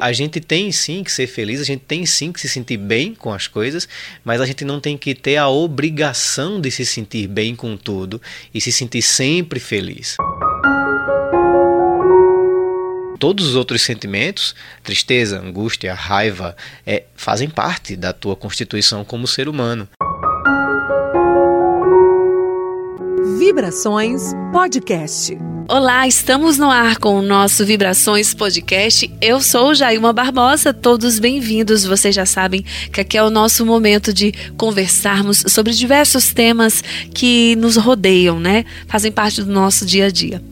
A gente tem sim que ser feliz, a gente tem sim que se sentir bem com as coisas, mas a gente não tem que ter a obrigação de se sentir bem com tudo e se sentir sempre feliz. Todos os outros sentimentos, tristeza, angústia, raiva, é, fazem parte da tua constituição como ser humano. Vibrações Podcast. Olá, estamos no ar com o nosso Vibrações Podcast. Eu sou Jailma Barbosa, todos bem-vindos. Vocês já sabem que aqui é o nosso momento de conversarmos sobre diversos temas que nos rodeiam, né? Fazem parte do nosso dia a dia.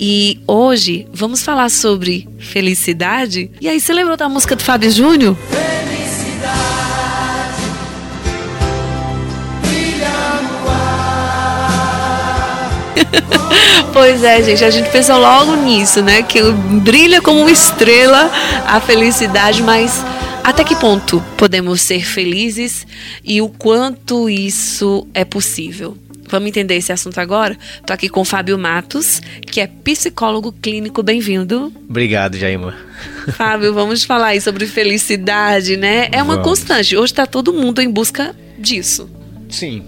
E hoje vamos falar sobre felicidade. E aí, você lembrou da música do Fábio Júnior? Felicidade. pois é, gente, a gente pensou logo nisso, né? Que brilha como uma estrela a felicidade, mas até que ponto podemos ser felizes e o quanto isso é possível? Vamos entender esse assunto agora? Estou aqui com o Fábio Matos, que é psicólogo clínico. Bem-vindo. Obrigado, Jaima. Fábio, vamos falar aí sobre felicidade, né? É uma vamos. constante. Hoje está todo mundo em busca disso. Sim,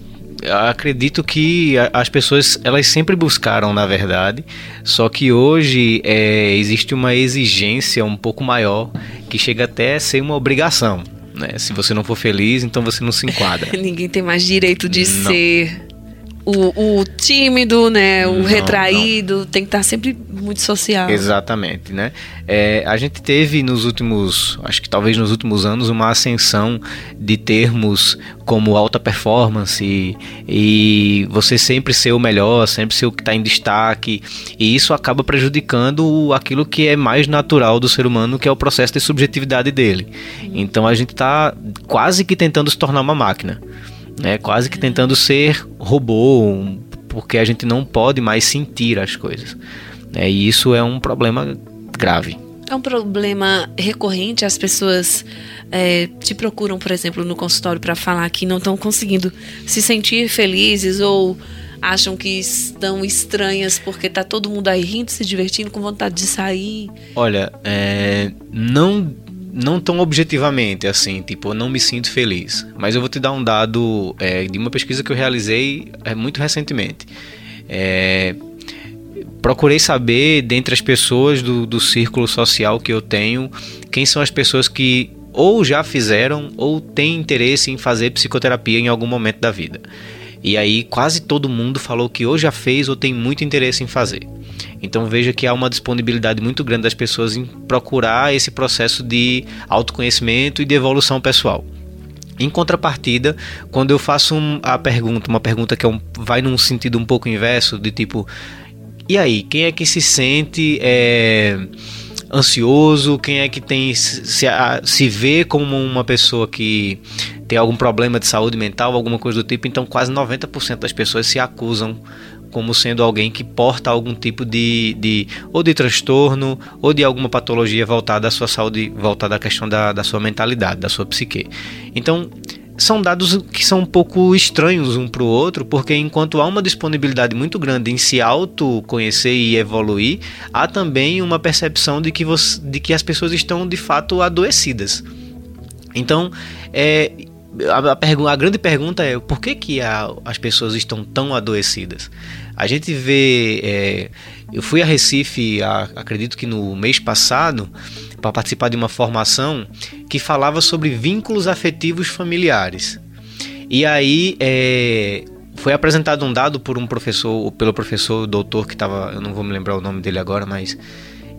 acredito que as pessoas elas sempre buscaram na verdade só que hoje é, existe uma exigência um pouco maior que chega até a ser uma obrigação né? se você não for feliz então você não se enquadra ninguém tem mais direito de não. ser o, o, tímido, né? O não, retraído, não. tem que estar sempre muito social. Exatamente, né? É, a gente teve nos últimos, acho que talvez nos últimos anos, uma ascensão de termos como alta performance e, e você sempre ser o melhor, sempre ser o que está em destaque, e isso acaba prejudicando aquilo que é mais natural do ser humano, que é o processo de subjetividade dele. Então a gente está quase que tentando se tornar uma máquina né? Quase que tentando ser robô, porque a gente não pode mais sentir as coisas. Né? E isso é um problema grave. É um problema recorrente, as pessoas é, te procuram, por exemplo, no consultório para falar que não estão conseguindo se sentir felizes ou acham que estão estranhas porque tá todo mundo aí rindo, se divertindo, com vontade de sair. Olha, é, não não tão objetivamente assim, tipo, eu não me sinto feliz. Mas eu vou te dar um dado é, de uma pesquisa que eu realizei é, muito recentemente. É, procurei saber, dentre as pessoas do, do círculo social que eu tenho, quem são as pessoas que ou já fizeram ou têm interesse em fazer psicoterapia em algum momento da vida. E aí quase todo mundo falou que ou já fez ou tem muito interesse em fazer. Então veja que há uma disponibilidade muito grande das pessoas em procurar esse processo de autoconhecimento e de evolução pessoal. Em contrapartida, quando eu faço um, a pergunta, uma pergunta que é um, vai num sentido um pouco inverso, de tipo, e aí, quem é que se sente é, ansioso? Quem é que tem se, se vê como uma pessoa que tem algum problema de saúde mental, alguma coisa do tipo? Então, quase 90% das pessoas se acusam como sendo alguém que porta algum tipo de, de ou de transtorno ou de alguma patologia voltada à sua saúde, voltada à questão da, da sua mentalidade, da sua psique. Então, são dados que são um pouco estranhos um para o outro, porque enquanto há uma disponibilidade muito grande em se autoconhecer e evoluir, há também uma percepção de que, você, de que as pessoas estão de fato adoecidas. Então, é, a, a, grande pergunta é por que, que a, as pessoas estão tão adoecidas? A gente vê. É, eu fui a Recife, a, acredito que no mês passado, para participar de uma formação que falava sobre vínculos afetivos familiares. E aí é, foi apresentado um dado por um professor, pelo professor doutor que estava, eu não vou me lembrar o nome dele agora, mas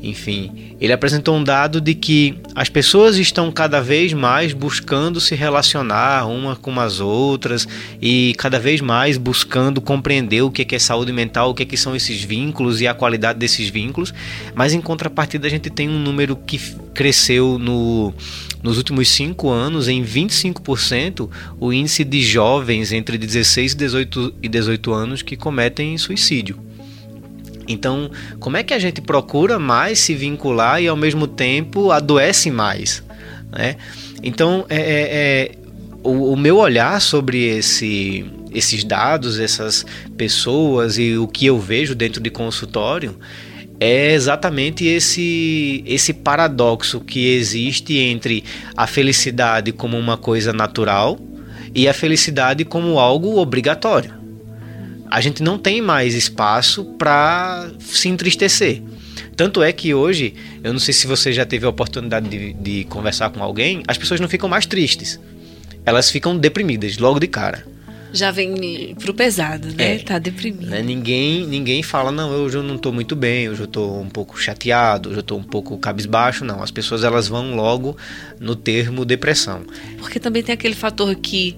enfim, ele apresentou um dado de que as pessoas estão cada vez mais buscando se relacionar uma com as outras e cada vez mais buscando compreender o que é saúde mental, o que, é que são esses vínculos e a qualidade desses vínculos. Mas em contrapartida, a gente tem um número que cresceu no, nos últimos cinco anos em 25% o índice de jovens entre 16 e 18, e 18 anos que cometem suicídio. Então, como é que a gente procura mais se vincular e ao mesmo tempo adoece mais? Né? Então, é, é, é o, o, meu olhar sobre esse, esses dados, essas pessoas e o que eu vejo dentro de consultório é exatamente esse esse paradoxo que existe entre a felicidade como uma coisa natural e a felicidade como algo obrigatório. A gente não tem mais espaço para se entristecer. Tanto é que hoje, eu não sei se você já teve a oportunidade de, de conversar com alguém, as pessoas não ficam mais tristes. Elas ficam deprimidas logo de cara já vem pro pesado, né? É, tá deprimido. Né? Ninguém, ninguém fala, não, hoje eu não tô muito bem, hoje eu tô um pouco chateado, hoje eu tô um pouco cabisbaixo, não. As pessoas elas vão logo no termo depressão. Porque também tem aquele fator que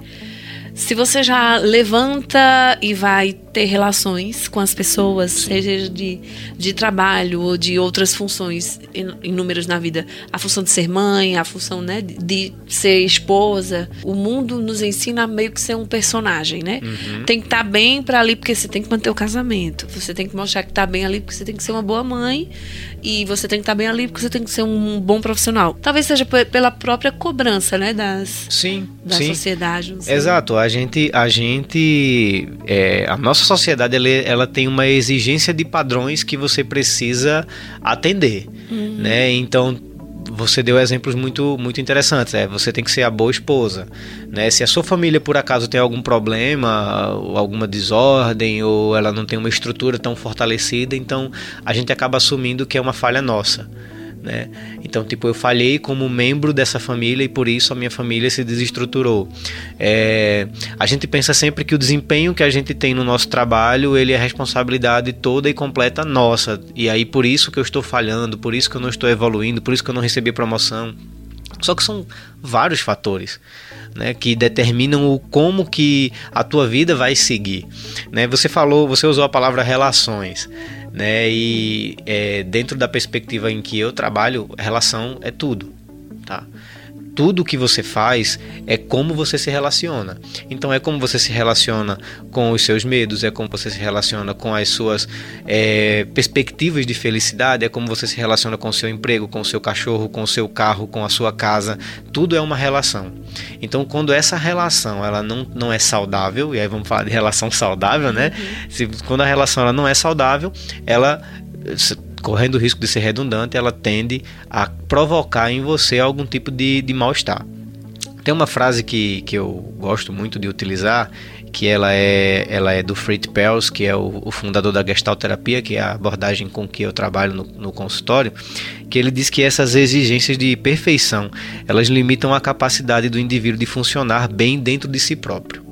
se você já levanta e vai ter relações com as pessoas, Sim. seja de, de trabalho ou de outras funções inúmeras na vida, a função de ser mãe, a função né, de ser esposa, o mundo nos ensina a meio que ser um personagem, né? Uhum. Tem que estar tá bem para ali porque você tem que manter o casamento, você tem que mostrar que está bem ali porque você tem que ser uma boa mãe e você tem que estar tá bem ali porque você tem que ser um bom profissional. Talvez seja pela própria cobrança, né, das sim, da sim. sociedade. Exato, a gente a gente é, a nossa sociedade ela, ela, tem uma exigência de padrões que você precisa atender, uhum. né? Então você deu exemplos muito, muito interessantes. É, você tem que ser a boa esposa. Né? Se a sua família, por acaso, tem algum problema, ou alguma desordem, ou ela não tem uma estrutura tão fortalecida, então a gente acaba assumindo que é uma falha nossa né? Então, tipo, eu falhei como membro dessa família e por isso a minha família se desestruturou. É, a gente pensa sempre que o desempenho que a gente tem no nosso trabalho, ele é responsabilidade toda e completa nossa. E aí por isso que eu estou falhando, por isso que eu não estou evoluindo, por isso que eu não recebi promoção. Só que são vários fatores. Né, que determinam o como que a tua vida vai seguir. Né? Você falou, você usou a palavra relações né? E é, dentro da perspectiva em que eu trabalho, relação é tudo? Tudo que você faz é como você se relaciona. Então é como você se relaciona com os seus medos, é como você se relaciona com as suas é, perspectivas de felicidade, é como você se relaciona com o seu emprego, com o seu cachorro, com o seu carro, com a sua casa. Tudo é uma relação. Então quando essa relação ela não, não é saudável, e aí vamos falar de relação saudável, né? Uhum. Se, quando a relação ela não é saudável, ela correndo o risco de ser redundante, ela tende a provocar em você algum tipo de, de mal-estar. Tem uma frase que, que eu gosto muito de utilizar, que ela é, ela é do Fritz Perls, que é o, o fundador da Gestalt Terapia, que é a abordagem com que eu trabalho no, no consultório, que ele diz que essas exigências de perfeição, elas limitam a capacidade do indivíduo de funcionar bem dentro de si próprio.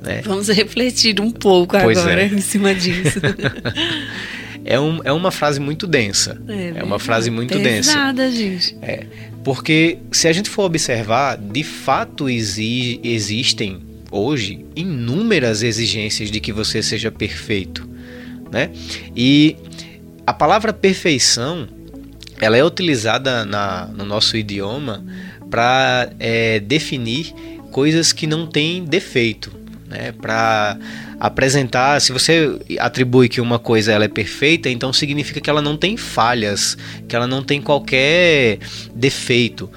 Né? Vamos refletir um pouco pois agora é. em cima disso. é, um, é uma frase muito densa. É, é uma frase muito pesada, densa. gente. É. Porque se a gente for observar, de fato exi existem hoje inúmeras exigências de que você seja perfeito, né? E a palavra perfeição, ela é utilizada na, no nosso idioma para é, definir coisas que não têm defeito, né? Para apresentar, se você atribui que uma coisa ela é perfeita, então significa que ela não tem falhas, que ela não tem qualquer defeito.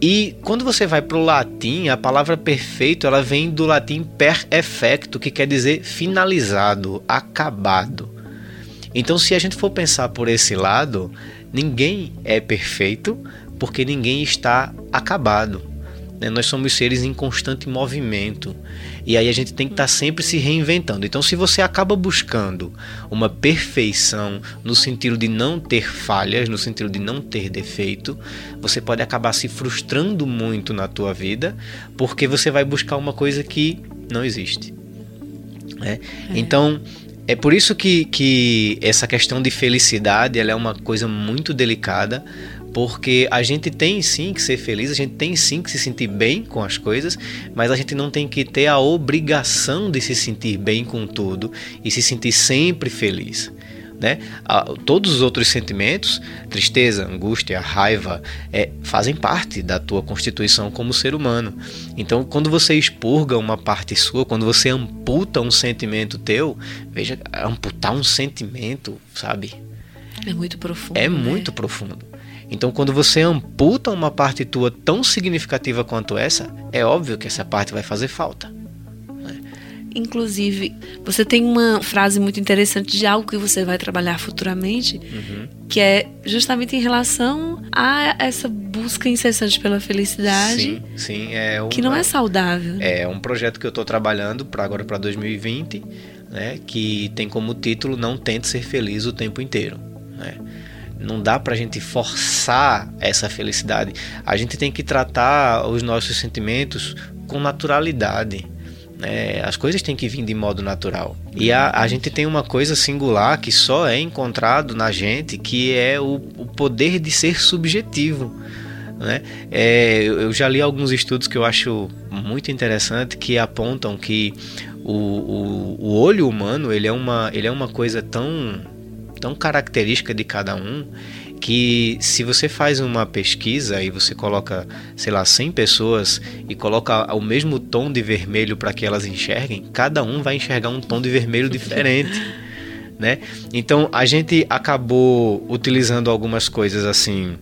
E quando você vai para o latim, a palavra perfeito ela vem do latim per effecto, que quer dizer finalizado, acabado. Então, se a gente for pensar por esse lado, ninguém é perfeito porque ninguém está acabado. Né? Nós somos seres em constante movimento. E aí a gente tem que estar tá sempre se reinventando. Então, se você acaba buscando uma perfeição no sentido de não ter falhas, no sentido de não ter defeito, você pode acabar se frustrando muito na tua vida, porque você vai buscar uma coisa que não existe. Né? É. Então, é por isso que, que essa questão de felicidade ela é uma coisa muito delicada, porque a gente tem sim que ser feliz, a gente tem sim que se sentir bem com as coisas, mas a gente não tem que ter a obrigação de se sentir bem com tudo e se sentir sempre feliz. Né? Todos os outros sentimentos, tristeza, angústia, raiva, é, fazem parte da tua constituição como ser humano. Então, quando você expurga uma parte sua, quando você amputa um sentimento teu, veja, amputar um sentimento, sabe? É muito profundo. É né? muito profundo. Então, quando você amputa uma parte tua tão significativa quanto essa, é óbvio que essa parte vai fazer falta. Né? inclusive, você tem uma frase muito interessante de algo que você vai trabalhar futuramente, uhum. que é justamente em relação a essa busca incessante pela felicidade. Sim, sim. É que não é saudável. É um projeto que eu estou trabalhando para agora para 2020, né, que tem como título Não Tente Ser Feliz o Tempo Inteiro. Né? Não dá para a gente forçar essa felicidade. A gente tem que tratar os nossos sentimentos com naturalidade. É, as coisas têm que vir de modo natural. E a, a gente tem uma coisa singular que só é encontrado na gente, que é o, o poder de ser subjetivo. Né? É, eu já li alguns estudos que eu acho muito interessante que apontam que o, o, o olho humano ele é, uma, ele é uma coisa tão, tão característica de cada um que se você faz uma pesquisa e você coloca, sei lá, 100 pessoas e coloca o mesmo tom de vermelho para que elas enxerguem, cada um vai enxergar um tom de vermelho diferente. né? Então a gente acabou utilizando algumas coisas assim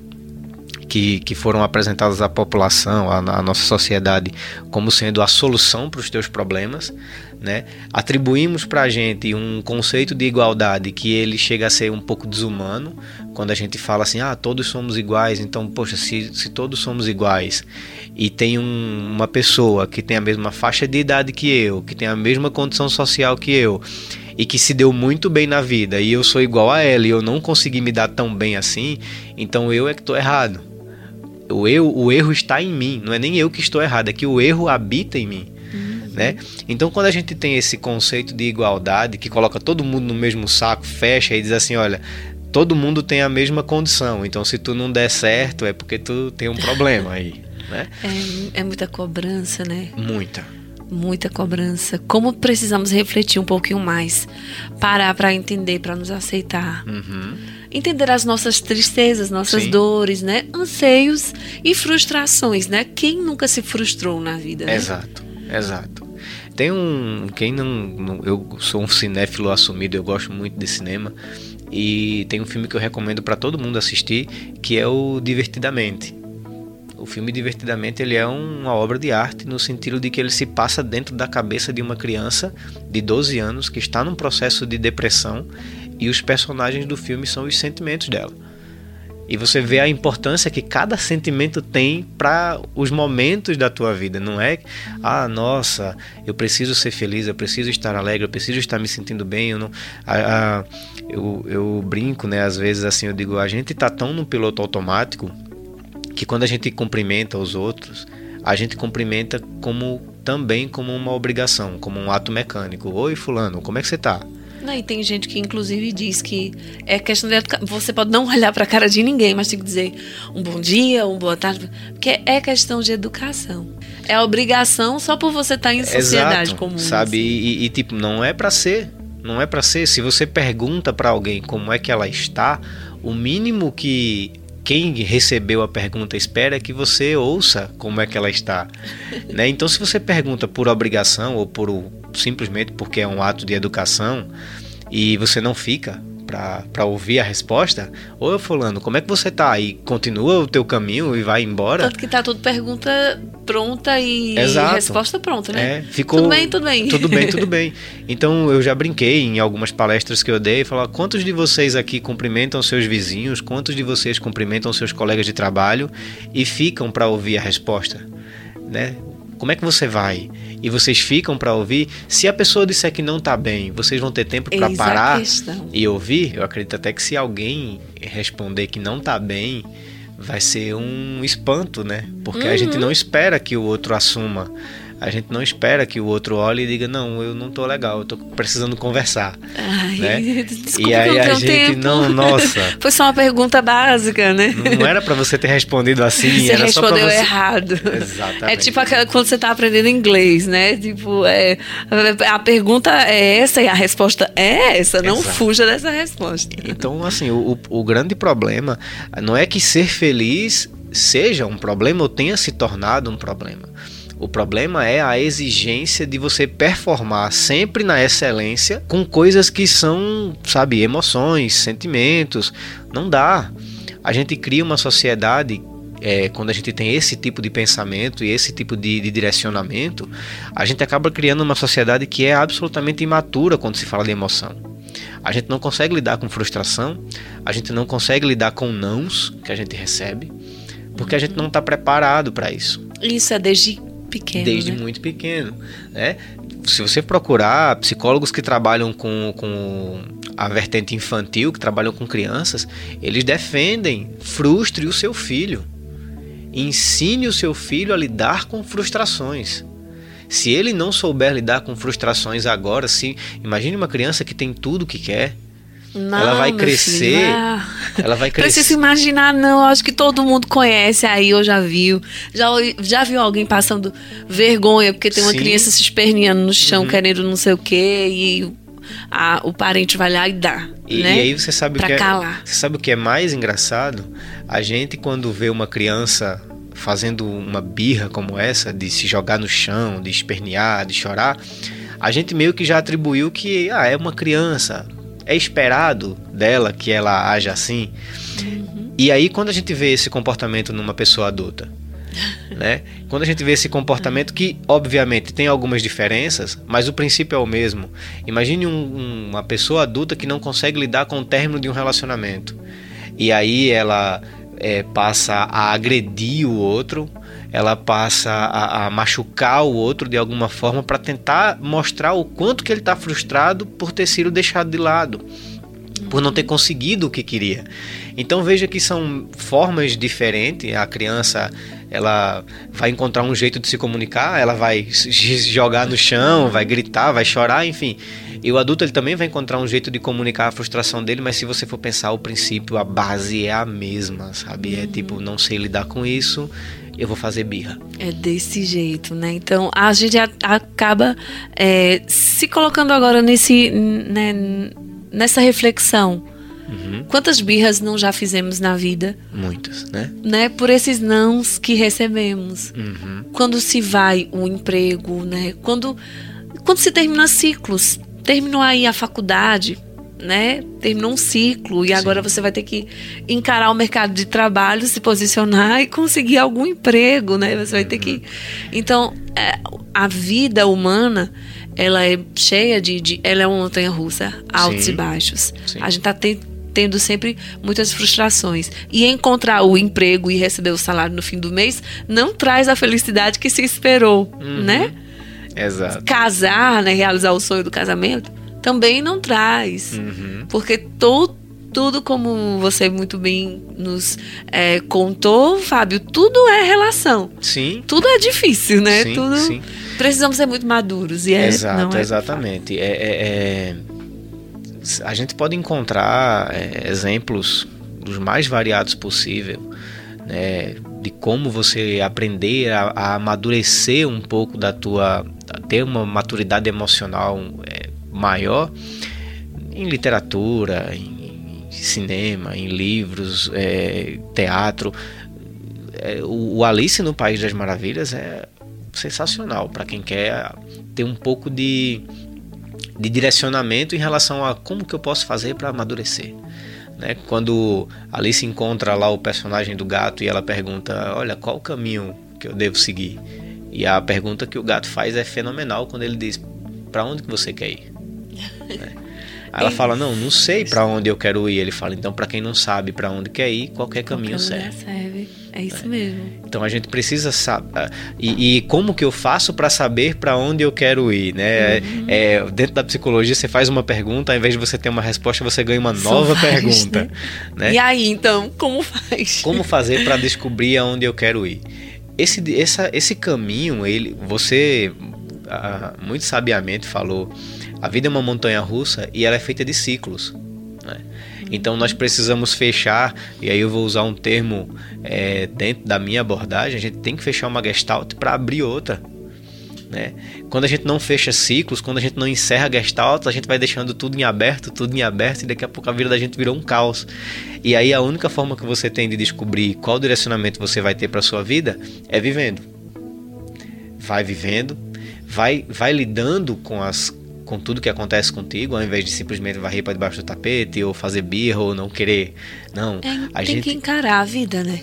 que, que foram apresentadas à população, à, à nossa sociedade, como sendo a solução para os teus problemas, né? Atribuímos para a gente um conceito de igualdade que ele chega a ser um pouco desumano, quando a gente fala assim, ah, todos somos iguais, então, poxa, se, se todos somos iguais e tem um, uma pessoa que tem a mesma faixa de idade que eu, que tem a mesma condição social que eu, e que se deu muito bem na vida, e eu sou igual a ela e eu não consegui me dar tão bem assim, então eu é que estou errado. O, eu, o erro está em mim, não é nem eu que estou errado, é que o erro habita em mim. Uhum. Né? Então, quando a gente tem esse conceito de igualdade que coloca todo mundo no mesmo saco, fecha e diz assim: olha, todo mundo tem a mesma condição. Então, se tu não der certo, é porque tu tem um problema aí, né? É, é muita cobrança, né? Muita. Muita cobrança. Como precisamos refletir um pouquinho mais, parar para entender, para nos aceitar. Uhum. Entender as nossas tristezas, nossas Sim. dores, né? Anseios e frustrações, né? Quem nunca se frustrou na vida? Né? Exato, exato. Tem um. Quem não, não. Eu sou um cinéfilo assumido, eu gosto muito de cinema. E tem um filme que eu recomendo para todo mundo assistir, que é o Divertidamente. O filme Divertidamente ele é uma obra de arte no sentido de que ele se passa dentro da cabeça de uma criança de 12 anos que está num processo de depressão e os personagens do filme são os sentimentos dela. E você vê a importância que cada sentimento tem para os momentos da tua vida. Não é, ah, nossa, eu preciso ser feliz, eu preciso estar alegre, eu preciso estar me sentindo bem. Eu, não, a, a, eu, eu brinco, né? Às vezes assim, eu digo, a gente tá tão no piloto automático que quando a gente cumprimenta os outros, a gente cumprimenta como também como uma obrigação, como um ato mecânico. Oi, fulano, como é que você tá? Não, e tem gente que inclusive diz que é questão de educação. Você pode não olhar para a cara de ninguém, mas tem que dizer um bom dia, um boa tarde, porque é questão de educação. É obrigação só por você estar tá em sociedade Exato, comum. Sabe? Assim. E, e, tipo, não é para ser. Não é para ser. Se você pergunta para alguém como é que ela está, o mínimo que quem recebeu a pergunta espera é que você ouça como é que ela está. né? Então, se você pergunta por obrigação ou por simplesmente porque é um ato de educação e você não fica para ouvir a resposta, ô fulano, como é que você tá? E continua o teu caminho e vai embora. Tanto que tá tudo pergunta pronta e Exato. resposta pronta, né? É, ficou... Tudo bem, tudo bem. Tudo bem, tudo bem. Então eu já brinquei em algumas palestras que eu dei, falar quantos de vocês aqui cumprimentam seus vizinhos, quantos de vocês cumprimentam seus colegas de trabalho e ficam para ouvir a resposta, né? Como é que você vai? E vocês ficam para ouvir. Se a pessoa disser que não tá bem, vocês vão ter tempo para parar e ouvir. Eu acredito até que se alguém responder que não tá bem, vai ser um espanto, né? Porque uhum. a gente uhum. não espera que o outro assuma a gente não espera que o outro olhe e diga, não, eu não tô legal, eu tô precisando conversar. Ai, né? Desculpa, e aí a gente, tempo. não, nossa. Foi só uma pergunta básica, né? Não era para você ter respondido assim, você era respondeu só você... errado. Exatamente. É tipo aquela, quando você tá aprendendo inglês, né? Tipo, é, a pergunta é essa e a resposta é essa, não Exato. fuja dessa resposta. Então, assim, o, o grande problema não é que ser feliz seja um problema ou tenha se tornado um problema. O problema é a exigência de você performar sempre na excelência com coisas que são, sabe, emoções, sentimentos. Não dá. A gente cria uma sociedade é, quando a gente tem esse tipo de pensamento e esse tipo de, de, direcionamento, a gente acaba criando uma sociedade que é absolutamente imatura quando se fala de emoção. A gente não consegue lidar com frustração, a gente não consegue lidar com nãos que a gente recebe, porque a gente não está preparado para isso. Isso é desde pequeno. Desde né? muito pequeno. Né? Se você procurar psicólogos que trabalham com, com a vertente infantil, que trabalham com crianças, eles defendem frustre o seu filho. Ensine o seu filho a lidar com frustrações. Se ele não souber lidar com frustrações agora, se imagine uma criança que tem tudo o que quer, não, ela vai crescer. Ela vai crescer. Precisa imaginar, não. Acho que todo mundo conhece aí, ou já viu. Já, já viu alguém passando vergonha porque tem uma Sim. criança se esperneando no chão, uhum. querendo não sei o quê, e a, o parente vai lá e dá. E, né? e aí você sabe pra o que é, calar. você sabe o que é mais engraçado? A gente quando vê uma criança fazendo uma birra como essa, de se jogar no chão, de espernear, de chorar, a gente meio que já atribuiu que ah, é uma criança, é esperado dela que ela haja assim. Uhum. E aí, quando a gente vê esse comportamento numa pessoa adulta, né? Quando a gente vê esse comportamento que, obviamente, tem algumas diferenças, mas o princípio é o mesmo. Imagine um, um, uma pessoa adulta que não consegue lidar com o término de um relacionamento. E aí ela é, passa a agredir o outro, ela passa a, a machucar o outro de alguma forma para tentar mostrar o quanto que ele está frustrado por ter sido deixado de lado, por não ter conseguido o que queria. Então veja que são formas diferentes. A criança ela vai encontrar um jeito de se comunicar, ela vai jogar no chão, vai gritar, vai chorar, enfim. E o adulto ele também vai encontrar um jeito de comunicar a frustração dele, mas se você for pensar o princípio, a base é a mesma, sabe? É tipo, não sei lidar com isso, eu vou fazer birra. É desse jeito, né? Então a gente acaba é, se colocando agora nesse, né, nessa reflexão. Uhum. Quantas birras não já fizemos na vida? Muitas, né? né? Por esses nãos que recebemos. Uhum. Quando se vai o emprego, né? Quando, quando se termina ciclos terminou aí a faculdade, né? Terminou um ciclo e Sim. agora você vai ter que encarar o mercado de trabalho, se posicionar e conseguir algum emprego, né? Você vai ter que. Uhum. Então, é, a vida humana ela é cheia de, de ela é uma montanha russa, altos Sim. e baixos. Sim. A gente tá tendo sempre muitas frustrações. E encontrar o emprego e receber o salário no fim do mês não traz a felicidade que se esperou, uhum. né? Exato. Casar, né, realizar o sonho do casamento, também não traz. Uhum. Porque todo tudo como você muito bem nos é, contou, Fábio, tudo é relação. Sim. Tudo é difícil, né? Sim, tudo. Sim. Precisamos ser muito maduros. E é, Exato, é exatamente. É, é, é, a gente pode encontrar é, exemplos dos mais variados possível, né? De como você aprender a, a amadurecer um pouco da tua ter uma maturidade emocional é, maior em literatura, em, em cinema, em livros, é, teatro. É, o, o, Alice no País das Maravilhas é sensacional para quem quer ter um pouco de, de direcionamento em relação a como que eu posso fazer para amadurecer. Né? Quando Alice encontra lá o personagem do gato e ela pergunta, olha, qual o caminho que eu devo seguir? E a pergunta que o gato faz é fenomenal quando ele diz: para onde que você quer ir? né? Aí ela fala: não, não sei para onde eu quero ir. Ele fala: então, para quem não sabe para onde quer ir, qualquer caminho qualquer serve. serve. É isso é. mesmo. Então a gente precisa saber. Ah, e, e, como que eu faço para saber para onde eu quero ir, né? Uhum. É, dentro da psicologia você faz uma pergunta, ao invés de você ter uma resposta, você ganha uma nova pergunta. Né? né? E aí, então, como faz? Como fazer para descobrir aonde eu quero ir? esse, essa, esse caminho, ele, você ah, muito sabiamente falou, a vida é uma montanha russa e ela é feita de ciclos. Então nós precisamos fechar, e aí eu vou usar um termo é, dentro da minha abordagem, a gente tem que fechar uma gestalt para abrir outra. Né? Quando a gente não fecha ciclos, quando a gente não encerra gestalts, a gente vai deixando tudo em aberto, tudo em aberto, e daqui a pouco a vida da gente virou um caos. E aí a única forma que você tem de descobrir qual direcionamento você vai ter para sua vida é vivendo. Vai vivendo, vai, vai lidando com as com tudo que acontece contigo, ao invés de simplesmente varrer para debaixo do tapete ou fazer birra ou não querer. Não, é, a tem gente... que encarar a vida, né?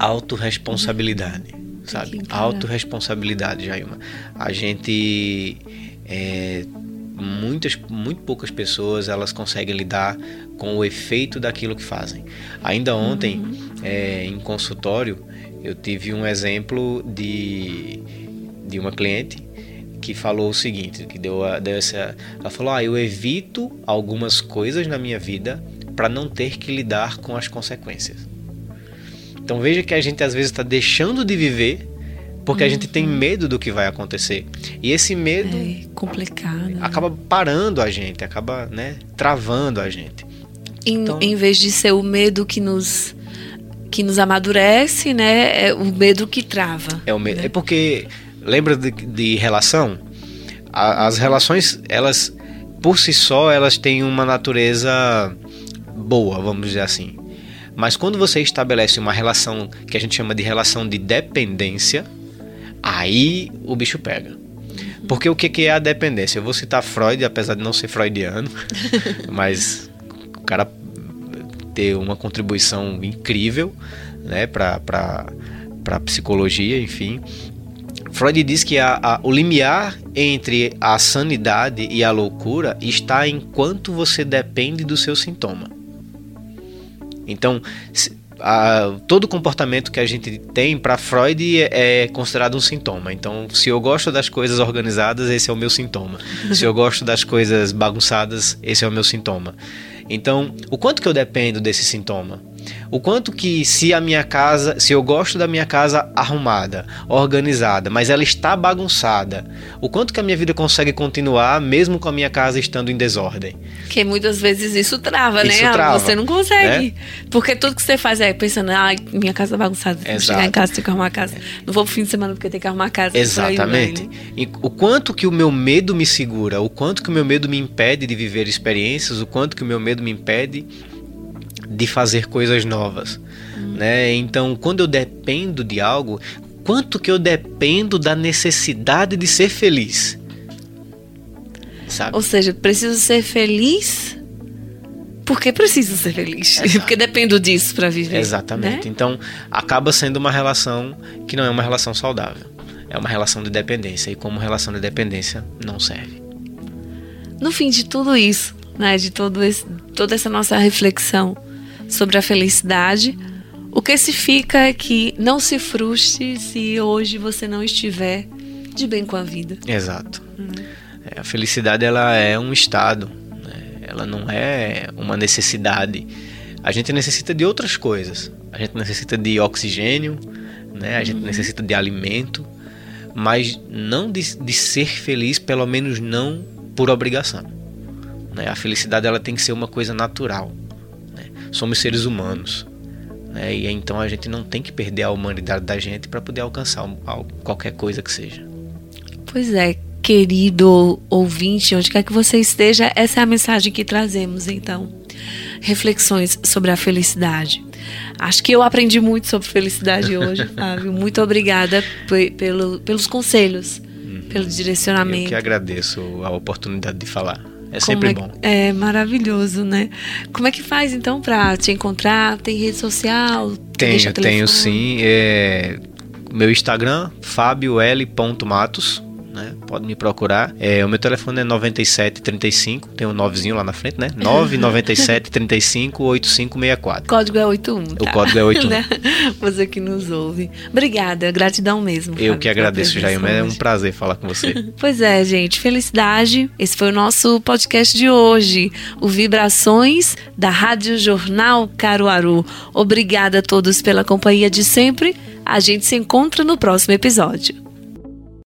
autorresponsabilidade, sabe? Autorresponsabilidade, Jailma. A gente é, muitas muito poucas pessoas elas conseguem lidar com o efeito daquilo que fazem. Ainda ontem, uhum. é, em consultório, eu tive um exemplo de, de uma cliente que falou o seguinte, que deu, deu essa, ela falou, ah, eu evito algumas coisas na minha vida para não ter que lidar com as consequências. Então veja que a gente às vezes está deixando de viver porque uhum. a gente tem uhum. medo do que vai acontecer. E esse medo é complicado. Acaba parando a gente, acaba, né, travando a gente. Em, então, em vez de ser o medo que nos que nos amadurece, né, é o medo que trava. É o medo. Né? É porque lembra de, de relação? A, as relações, elas por si só, elas têm uma natureza boa, vamos dizer assim. Mas quando você estabelece uma relação que a gente chama de relação de dependência, aí o bicho pega. Porque o que é a dependência? Eu vou citar Freud, apesar de não ser freudiano, mas o cara ter uma contribuição incrível né, para a psicologia, enfim. Freud diz que a, a, o limiar entre a sanidade e a loucura está enquanto você depende do seu sintoma. Então, a, todo comportamento que a gente tem para Freud é, é, considerado um sintoma. Então, se eu gosto das coisas organizadas, esse é o meu sintoma. se eu gosto das coisas bagunçadas, esse é o meu sintoma. Então, o quanto que eu dependo desse sintoma? O quanto que se a minha casa, se eu gosto da minha casa arrumada, organizada, mas ela está bagunçada, o quanto que a minha vida consegue continuar mesmo com a minha casa estando em desordem? Que muitas vezes isso trava, isso né? Trava, você não consegue. Né? Porque tudo que você faz é pensando, ah, minha casa é bagunçada, vou chegar em casa, tenho que arrumar a casa. Não vou pro fim de semana porque tenho que arrumar a casa. Exatamente. Né? E o quanto que o meu medo me segura, o quanto que o meu medo me impede de viver experiências, o quanto que o meu medo me impede de fazer coisas novas, hum. né? Então, quando eu dependo de algo, quanto que eu dependo da necessidade de ser feliz? Sabe? Ou seja, preciso ser feliz porque preciso ser feliz, Exato. porque dependo disso para viver. Exatamente. Né? Então, acaba sendo uma relação que não é uma relação saudável. É uma relação de dependência e como relação de dependência não serve. No fim de tudo isso, né, de todo esse, toda essa nossa reflexão, sobre a felicidade. O que se fica é que não se frustre se hoje você não estiver de bem com a vida. Exato. Hum. É, a felicidade ela é um estado, né? ela não é uma necessidade. A gente necessita de outras coisas. A gente necessita de oxigênio, né? a gente uhum. necessita de alimento, mas não de, de, ser feliz, pelo menos não por obrigação. Né? A felicidade ela tem que ser uma coisa natural somos seres humanos. Né? E então a gente não tem que perder a humanidade da gente para poder alcançar qualquer coisa que seja. Pois é, querido ouvinte, onde quer que você esteja, essa é a mensagem que trazemos então. Reflexões sobre a felicidade. Acho que eu aprendi muito sobre felicidade hoje, Fábio. Muito obrigada pelo, pelos conselhos, uhum. pelo direcionamento. Eu que agradeço a oportunidade de falar. É sempre é, bom. É maravilhoso, né? Como é que faz então para te encontrar? Tem rede social? Tenho, tenho sim. É, meu Instagram, fabioL.matos né? Pode me procurar. É, o meu telefone é 9735, tem um 9zinho lá na frente, né? 997 35 8564. O código é 81. Tá? O código é 81. né? Você que nos ouve. Obrigada, gratidão mesmo. Eu que agradeço, Jair. É um prazer falar com você. pois é, gente. Felicidade. Esse foi o nosso podcast de hoje. O Vibrações da Rádio Jornal Caruaru. Obrigada a todos pela companhia de sempre. A gente se encontra no próximo episódio.